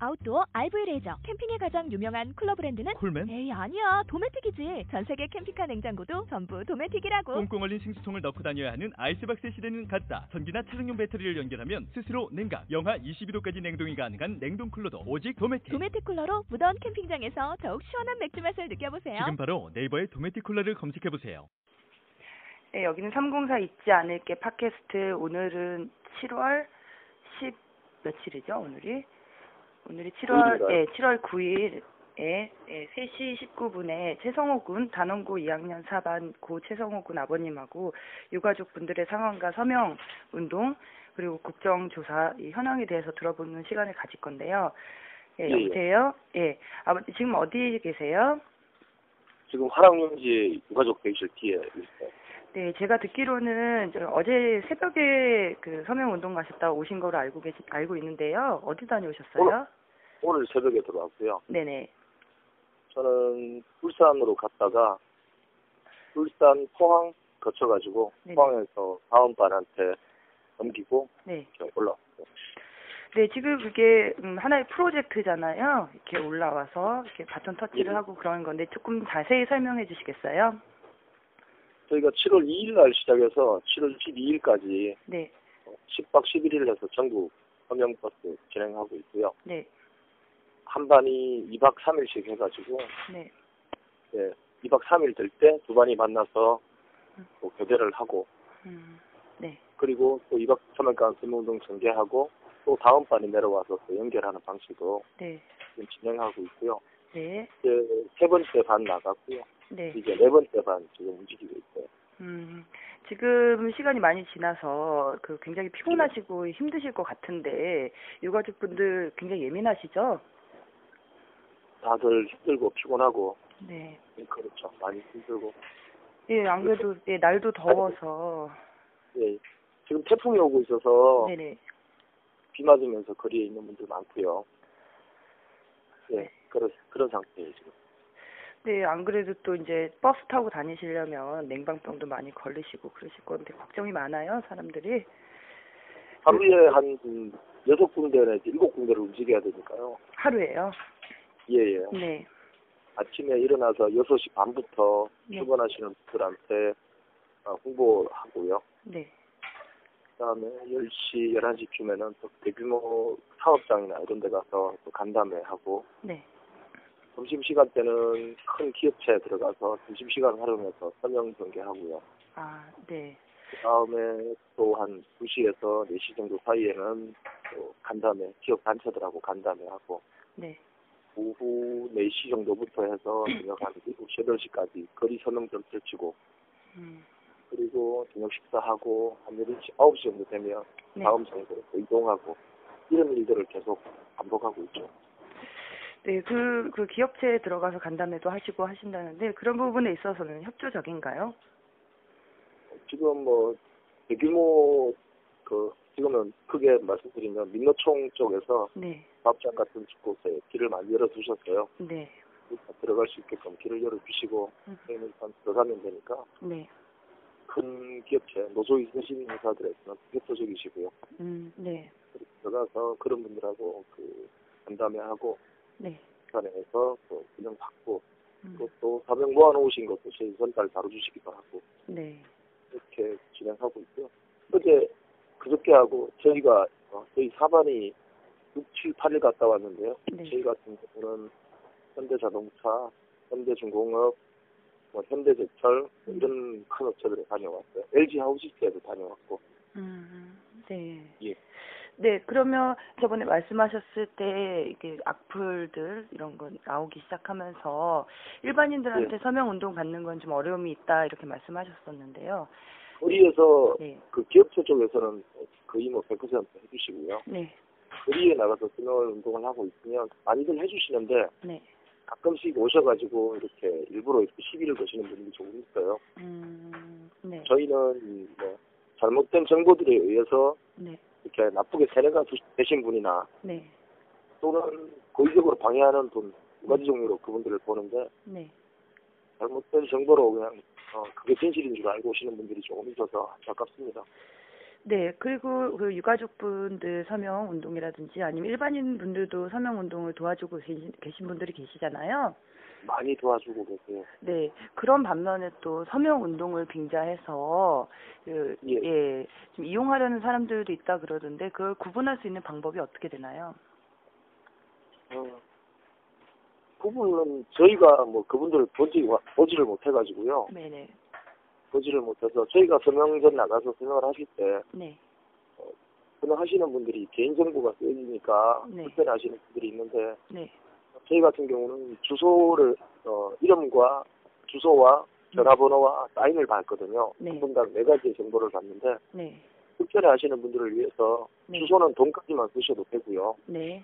아웃도어 RV 레저. 캠핑에 가장 유명한 쿨러 브랜드는 콜맨? 에이 아니야 도메틱이지. 전 세계 캠핑카 냉장고도 전부 도메틱이라고. 꽁꽁 얼린 생수통을 넣고 다녀야 하는 아이스박스 시대는 갔다. 전기나 차량용 배터리를 연결하면 스스로 냉각, 영하 22도까지 냉동이 가능한 냉동 쿨러도 오직 도메틱. 도메틱 쿨러로 무더운 캠핑장에서 더욱 시원한 맥주 맛을 느껴보세요. 지금 바로 네이버에 도메틱 쿨러를 검색해 보세요. 네, 여기는 304 잊지 않을게 팟캐스트. 오늘은 7월 10 며칠이죠, 오늘이? 오늘이 7월, 예, 7월 9일에 예, 3시 19분에 최성호 군 단원고 2학년 4반 고 최성호 군 아버님하고 유가족 분들의 상황과 서명 운동 그리고 국정조사 이 현황에 대해서 들어보는 시간을 가질 건데요. 예, 예, 예. 여보세요? 예, 아버지 지금 어디 계세요? 지금 화랑용지 유가족 대기실 뒤에 있어요. 네, 제가 듣기로는 저 어제 새벽에 그 서명 운동 가셨다 오신 거로 알고 계시 알고 있는데요. 어디 다녀오셨어요? 오늘 새벽에 들어왔고요. 네네. 저는 울산으로 갔다가 울산 포항 거쳐가지고 네네. 포항에서 다음 반한테 넘기고 네. 올라왔어요. 네, 지금 그게 음, 하나의 프로젝트잖아요. 이렇게 올라와서 이렇게 바톤 터치를 예. 하고 그런 건데 조금 자세히 설명해 주시겠어요? 저희가 7월 2일 날 시작해서 7월 12일까지 네. 10박 11일 해서 전국 서명버스 진행하고 있고요. 네. 한 반이 2박 3일씩 해가지고 네. 예, 2박 3일 될 때 두 반이 만나서 또 교대를 하고 음. 네. 그리고 또 2박 3일간 서명운동 전개하고 또 다음 반이 내려와서 또 연결하는 방식으로 네. 지금 진행하고 있고요. 네. 이제 세 번째 반 나갔고요. 네. 이제 네 번째 반 지금 움직이고 있어요. 음. 지금 시간이 많이 지나서 그 굉장히 피곤하시고 힘드실 것 같은데 유가족분들 굉장히 예민하시죠? 다들 힘들고 피곤하고 네. 그렇죠. 많이 힘들고 예, 안 그래도 예, 날도 더워서 예, 지금 태풍이 오고 있어서 네네. 비 맞으면서 거리에 있는 분들 많고요. 예, 네. 그런 그런 상태예요 지금. 네, 안 그래도 또 이제 버스 타고 다니시려면 냉방병도 많이 걸리시고 그러실 건데 걱정이 많아요, 사람들이. 하루에 한 음, 여섯 군데 내지 일곱 군데를 움직여야 되니까요. 하루에요. 예, 예. 네. 아침에 일어나서 6시 반부터 네. 출근하시는 분들한테 어, 홍보하고요. 네. 그다음에 10시, 11시쯤에는 또 대규모 사업장이나 이런 데 가서 또 간담회 하고 네. 점심시간 때는 큰 기업체에 들어가서 점심시간 활용해서 서명 전개하고요. 아, 네. 그 다음에 또 한 2시에서 4시 정도 사이에는 또 간담회, 기업 단체들하고 간담회 하고 네. 오후 4시 정도부터 해서 저녁 한 7시, 8시까지 거리 서명점 펼치고 음. 그리고 저녁 식사하고 한 8시, 9시 정도 되면 네. 다음 장소로 또 이동하고 이런 일들을 계속 반복하고 있죠. 네, 그, 그 기업체에 들어가서 간담회도 하시고 하신다는데 그런 부분에 있어서는 협조적인가요? 지금 뭐 대규모 그 지금은 크게 말씀드리면 민노총 쪽에서 네. 사업장 같은 곳에 길을 많이 열어두셨어요. 네. 들어갈 수 있게끔 길을 열어주시고 음. 일단 들어가면 되니까 네. 큰 기업체 노조 있으신 회사들에서는 협조적이시고요. 음, 네. 들어가서 그런 분들하고 그 간담회하고 또 분양 받고 음. 또 사명 모아놓으신 것도 저희 전달 다뤄주시기도 하고 네. 이렇게 진행하고 있고요. 어제 그저께 하고 저희가 어, 저희 사반이 6, 7, 8일 갔다 왔는데요. 네. 저희 같은 경우는 현대자동차, 현대중공업, 뭐 현대제철 뭐 이런 큰 업체들에 다녀왔어요. LG 하우시티에도 다녀왔고 음, 네. 예. 네, 그러면 저번에 말씀하셨을 때 이게 악플들 이런 거 나오기 시작하면서 일반인들한테 네. 서명 운동 받는 건 좀 어려움이 있다 이렇게 말씀하셨었는데요. 거리에서 네. 그 기업체 쪽에서는 거의 뭐 100% 해주시고요. 네. 거리에 나가서 서명 운동을 하고 있으면 많이들 해주시는데 네. 가끔씩 오셔가지고 이렇게 일부러 이렇게 시비를 거시는 분들이 조금 있어요. 음, 네. 저희는 뭐 잘못된 정보들에 의해서 네. 이렇게 나쁘게 세뇌가 두- 되신 분이나 네. 또는 고의적으로 방해하는 분 두 가지 종류로 그분들을 보는데 네. 잘못된 정보로 그냥 어, 그게 진실인 줄 알고 오시는 분들이 조금 있어서 안타깝습니다. 네, 그리고 그 유가족분들 서명 운동이라든지 아니면 일반인 분들도 서명 운동을 도와주고 계신, 계신 분들이 계시잖아요. 많이 도와주고 계세요. 네, 그런 반면에 또 서명 운동을 빙자해서 그, 예. 예, 좀 이용하려는 사람들도 있다 그러던데 그걸 구분할 수 있는 방법이 어떻게 되나요? 어, 그분은 저희가 뭐 그분들을 보지, 보지를 못해가지고요. 네네, 보지를 못해서 저희가 서명전 나가서 서명을 하실 때 네, 서명하시는 분들이 개인정보가 쓰여지니까 네. 불편해하시는 분들이 있는데 네, 저희 같은 경우는 주소를 어, 이름과 주소와 전화번호와 사인을 받거든요. 네. 한 분당 네 가지의 정보를 받는데 네, 불편해하시는 분들을 위해서 네. 주소는 돈까지만 쓰셔도 되고요. 네,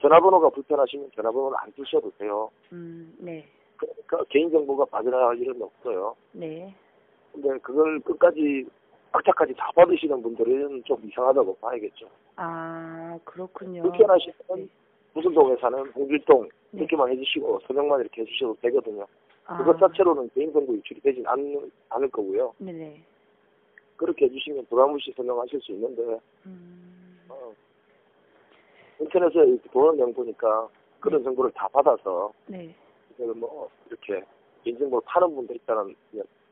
전화번호가 불편하시면 전화번호는 안 쓰셔도 돼요. 음, 네, 그러니까 개인정보가 빠져나갈 일은 없어요. 네, 근데 그걸 끝까지 악착까지 다 받으시는 분들은 좀 이상하다고 봐야겠죠. 아 그렇군요. 불편하시면 네. 무슨 동에 사는 홍길동 네. 이렇게만 해주시고 서명만 이렇게 해주셔도 되거든요. 아, 그것 자체로는 개인정보 유출이 되진 않, 않을 거고요. 네네, 그렇게 해주시면 부담 없이 서명하실 수 있는데 음, 어, 인터넷에 이렇게 보는 영 보니까 그런 정보를 다 받아서 네, 그래서 뭐 이렇게 개인정보를 파는 분들 있다는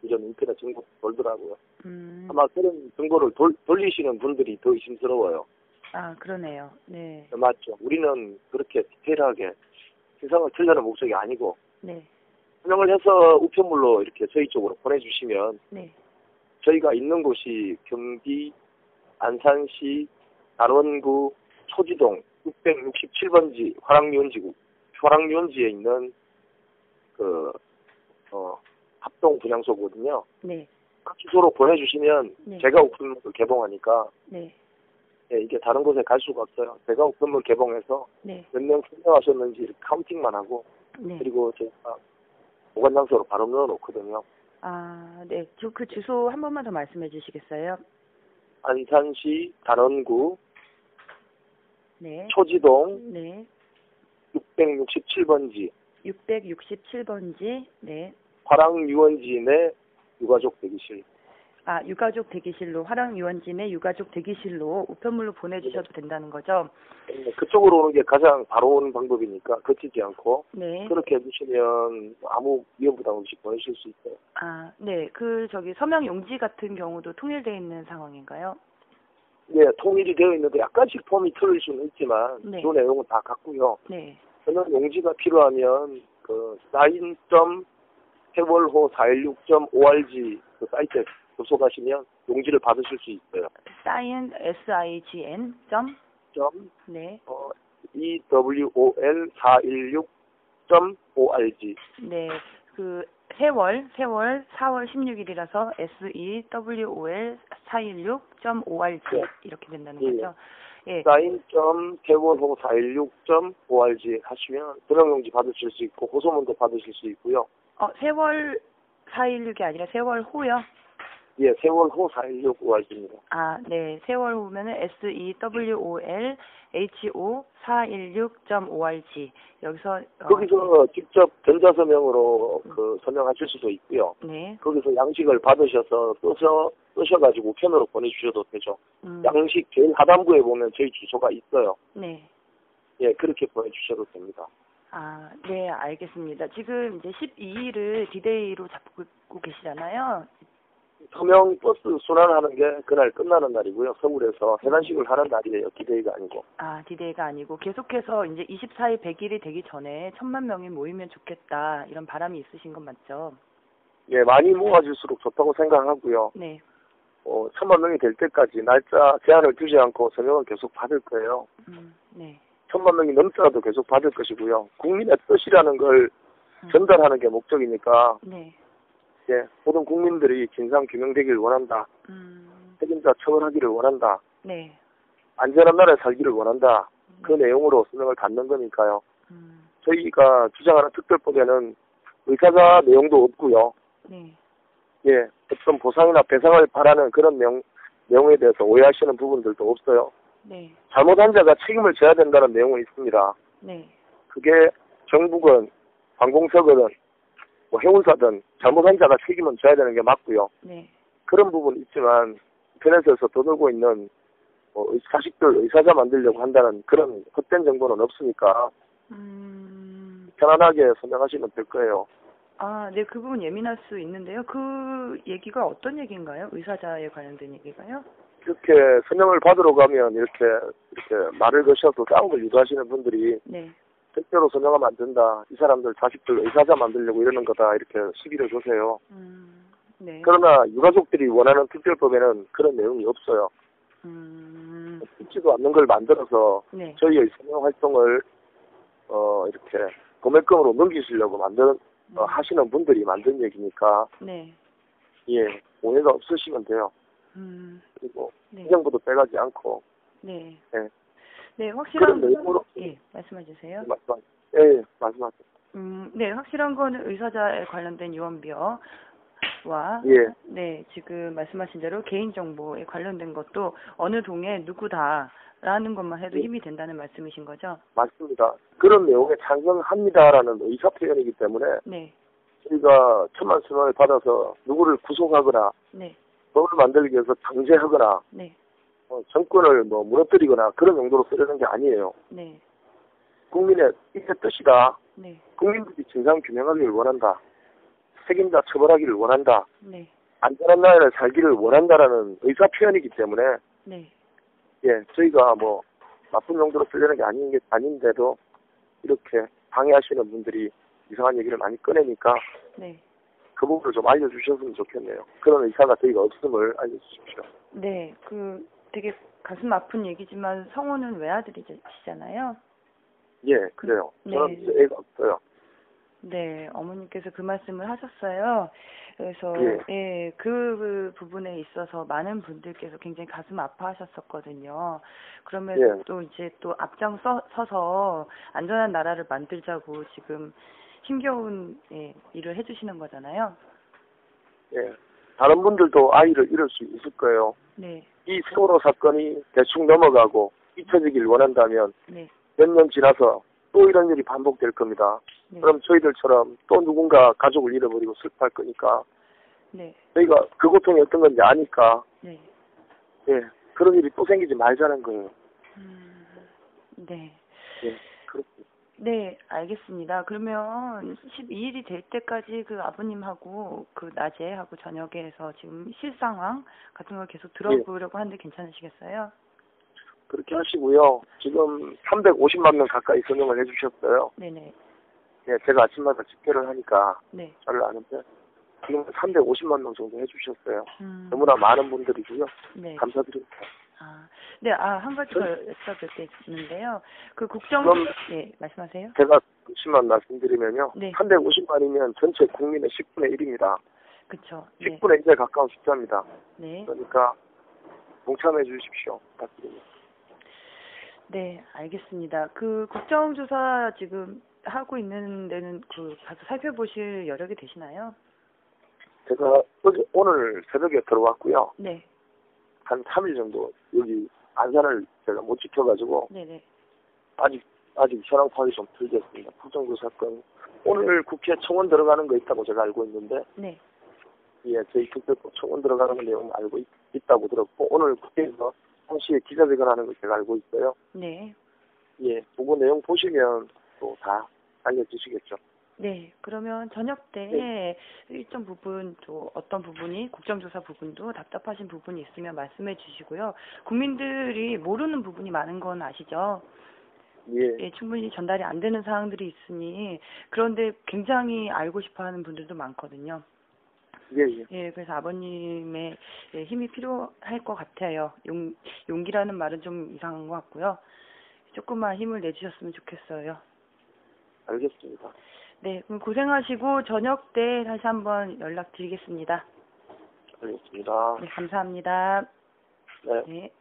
이런 인터넷 정보 돌더라고요. 음, 아마 그런 정보를 돌, 돌리시는 분들이 더 의심스러워요. 아 그러네요. 네, 맞죠. 우리는 그렇게 디테일하게 세상을 틀려는 목적이 아니고 네, 설명을 해서 우편물로 이렇게 저희 쪽으로 보내주시면 네, 저희가 있는 곳이 경기 안산시 단원구 초지동 667번지 화랑유원지구 화랑유원지에 있는 그 어, 합동 분향소거든요. 네, 그 주소로 보내주시면 네. 제가 우편물을 개봉하니까 네, 예, 이게 다른 곳에 갈 수가 없어요. 제가 우편물 개봉해서 네, 몇명 선정하셨는지 이렇게 카운팅만 하고 네. 그리고 제가 보관 장소로 바로 넣어놓거든요. 아, 네. 저 그 주소 한 번만 더 말씀해 주시겠어요? 안산시 단원구 네. 초지동 네. 667번지 667번지. 네. 화랑 유원지 내 유가족 대기실. 아, 유가족 대기실로 화랑 유원지 내 유가족 대기실로 우편물로 보내 주셔도 된다는 거죠? 네, 그쪽으로 오는 게 가장 바로 오는 방법이니까 거치지 않고 네. 그렇게 해주시면 아무 위험 부담 없이 보내실 수 있어요. 아, 네. 그 저기 서명 용지 같은 경우도 통일되어 있는 상황인가요? 네, 통일이 되어 있는데 약간씩 폼이 틀릴 수는 있지만 네. 주 내용은 다 같고요. 네. 저는 용지가 필요하면 그 사인.점 세월호 416.org 그 사이트에 접속하시면 용지를 받으실 수 있어요. sign s i g n 점 점 네. 어, EWOL 416.org 네. 그 세월 세월 4월 16일이라서 S E W O L 416.org 네. 이렇게 된다는 예. 거죠. 예. 사인.점 세월호 416.org 하시면 서명용지 받으실 수 있고 호소문도 받으실 수 있고요. 어, 세월 416이 아니라 세월 호요. 예, 세월 호 416.org입니다. 아, 네. 세월 호면은 S E W O L H O 416.org. 여기서 어, 거기서 직접 전자서명으로 그 서명하실 수도 있고요. 네. 거기서 양식을 받으셔서 써서 쓰셔가지고 우편으로 보내주셔도 되죠. 음, 양식 제일 하단부에 보면 저희 주소가 있어요. 네. 예, 그렇게 보내주셔도 됩니다. 아, 네, 알겠습니다. 지금 이제 12일을 디데이로 잡고 계시잖아요. 서명 버스 순환하는 게 그날 끝나는 날이고요. 서울에서 해단식을 하는 날이에요. 디데이가 아니고. 아, 디데이가 아니고 계속해서 이제 24일 100일이 되기 전에 천만 명이 모이면 좋겠다. 이런 바람이 있으신 건 맞죠? 예, 많이 모아질수록 좋다고 생각하고요. 네. 어, 천만 명이 될 때까지 날짜 제한을 두지 않고 서명을 계속 받을 거예요. 음, 네. 천만 명이 넘더라도 계속 받을 것이고요. 국민의 뜻이라는 걸 음, 전달하는 게 목적이니까 네. 예, 모든 국민들이 진상 규명되기를 원한다. 음, 책임자 처벌하기를 원한다. 네. 안전한 나라에 살기를 원한다. 그 내용으로 서명을 받는 거니까요. 음, 저희가 주장하는 특별법에는 의사자 내용도 없고요. 네. 예, 어떤 보상이나 배상을 바라는 그런 내용, 내용에 대해서 오해하시는 부분들도 없어요. 네. 잘못한 자가 책임을 져야 된다는 내용은 있습니다. 네. 그게 경북은 관공서거든 뭐 해운사든 잘못한 자가 책임은 져야 되는 게 맞고요. 네. 그런 부분 있지만 인터넷에서 떠돌고 있는 뭐 의- 자식들 의사자 만들려고 한다는 그런 헛된 정보는 없으니까 음. 편안하게 선정하시면 될 거예요. 아, 네, 그 부분 예민할 수 있는데요. 그 얘기가 어떤 얘기인가요? 의사자에 관련된 얘기가요? 이렇게 선정을 받으러 가면 이렇게 이렇게 말을 거셔서 싸움을 유도하시는 분들이 네. 택배로 선정하면 안 된다. 이 사람들 자식들 의사자 만들려고 이러는 거다. 이렇게 시비를 주세요. 음. 네. 그러나 유가족들이 원하는 특별법에는 그런 내용이 없어요. 음. 있지도 않는 걸 만들어서 네. 저희의 선정 활동을 어 이렇게 도매금으로 넘기시려고 만든 어, 음. 하시는 분들이 만든 얘기니까 네. 예 오해가 없으시면 돼요. 음. 그리고 네. 행정부도 빼가지 않고 네. 네. 네, 확실한 그런 내용으로 예, 말씀해 주세요. 말씀 예, 예 말씀하세요. 음, 네, 확실한 거는 의사자에 관련된 유언비어 와 예 네, 지금 말씀하신 대로 개인정보에 관련된 것도 어느 동에 누구다라는 것만 해도 예. 힘이 된다는 말씀이신 거죠? 맞습니다. 그런 내용에 찬성합니다라는 의사 표현이기 때문에 네, 저희가 천만 선언을 받아서 누구를 구속하거나 네, 법을 만들기 위해서 강제하거나 네, 어, 정권을 뭐 무너뜨리거나 그런 용도로 쓰려는 게 아니에요. 네, 국민의 이게 뜻이다. 네, 국민들이 진상 규명하기를 원한다. 책임자 처벌하기를 원한다. 네, 안전한 나라를 살기를 원한다라는 의사 표현이기 때문에 네, 예 저희가 뭐 나쁜 용도로 쓰려는 게 아닌 게 아닌데도 이렇게 방해하시는 분들이 이상한 얘기를 많이 꺼내니까 네, 그 부분을 좀 알려주셨으면 좋겠네요. 그런 의사가 저희가 없음을 알려주십시오. 네, 그 되게 가슴 아픈 얘기지만 성우는 외아들이시잖아요. 예 그래요. 네. 저는 애가 없어요. 네, 어머니께서 그 말씀을 하셨어요. 그래서 예. 예, 그 부분에 있어서 많은 분들께서 굉장히 가슴 아파하셨었거든요. 그러면서 예. 또 이제 또 앞장 서, 서서 안전한 나라를 만들자고 지금 힘겨운 예, 일을 해주시는 거잖아요. 예 다른 분들도 아이를 잃을 수 있을 거예요. 네, 이 세월호 사건이 대충 넘어가고 잊혀지길 원한다면 네, 몇 년 지나서 또 이런 일이 반복될 겁니다. 네, 그럼 저희들처럼 또 누군가 가족을 잃어버리고 슬퍼할 거니까 네, 저희가 그 고통이 어떤 건지 아니까 네, 예 그런 일이 또 생기지 말자는 거예요. 음, 네. 예 그렇습니다. 네, 알겠습니다. 그러면 12일이 될 때까지 그 아버님하고 그 낮에 하고 저녁에 해서 지금 실상황 같은 걸 계속 들어보려고 하는데 괜찮으시겠어요? 그렇게 하시고요. 지금 350만 명 가까이 선정을 해주셨어요. 네네. 예 제가 아침마다 집회를 하니까 네. 잘 아는데 지금 350만 명 정도 해주셨어요. 음, 너무나 많은 분들이고요. 네. 감사드립니다. 아, 네, 아, 한 가지 더 여쭤볼 게 있는데요. 그 국정, 그럼- 예, 말씀하세요. 제가 끝만 말씀드리면요. 네. 350만이면 전체 국민의 10분의 1입니다. 그쵸. 네. 10분의 1에 가까운 숫자입니다. 네. 그러니까 동참해 주십시오. 부탁드립니다. 네, 알겠습니다. 그 국정조사 지금 하고 있는 데는 그 가서 살펴보실 여력이 되시나요? 제가 어제 오늘 새벽에 들어왔고요. 네. 한 3일 정도 여기 안산을 제가 못 지켜가지고 네네. 아직 아직 현황 파악이 좀 들겠습니다. 국정조 사 건 오늘 국회 청원 들어가는 거 있다고 제가 알고 있는데 네. 예 저희 특별법 청원 들어가는 거 내용 알고 있, 있다고 들었고 오늘 국회에서 당시에 기자회견하는 거 제가 알고 있어요. 네. 예 그거 내용 보시면 또 다 알려주시겠죠. 네. 그러면 저녁 때 네. 일정 부분 또 어떤 부분이 국정조사 부분도 답답하신 부분이 있으면 말씀해 주시고요. 국민들이 모르는 부분이 많은 건 아시죠? 예, 예, 충분히 전달이 안 되는 사항들이 있으니 그런데 굉장히 알고 싶어 하는 분들도 많거든요. 예, 예. 예, 그래서 아버님의 예, 힘이 필요할 것 같아요. 용, 용기라는 말은 좀 이상한 것 같고요. 조금만 힘을 내주셨으면 좋겠어요. 알겠습니다. 네, 그럼 고생하시고 저녁 때 다시 한번 연락드리겠습니다. 알겠습니다. 네, 감사합니다. 네. 네.